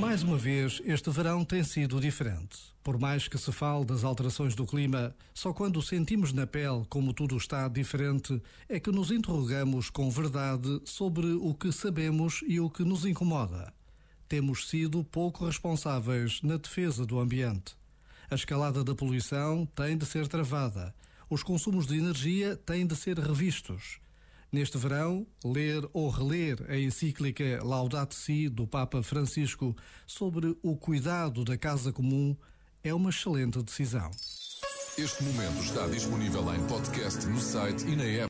Mais uma vez, este verão tem sido diferente. Por mais que se fale das alterações do clima, só quando sentimos na pele como tudo está diferente é que nos interrogamos com verdade sobre o que sabemos e o que nos incomoda. Temos sido pouco responsáveis na defesa do ambiente. A escalada da poluição tem de ser travada. Os consumos de energia têm de ser revistos Neste verão, ler ou reler a encíclica Laudato Si do Papa Francisco sobre o cuidado da casa comum é uma excelente decisão. Este momento está disponível em podcast no site e na app.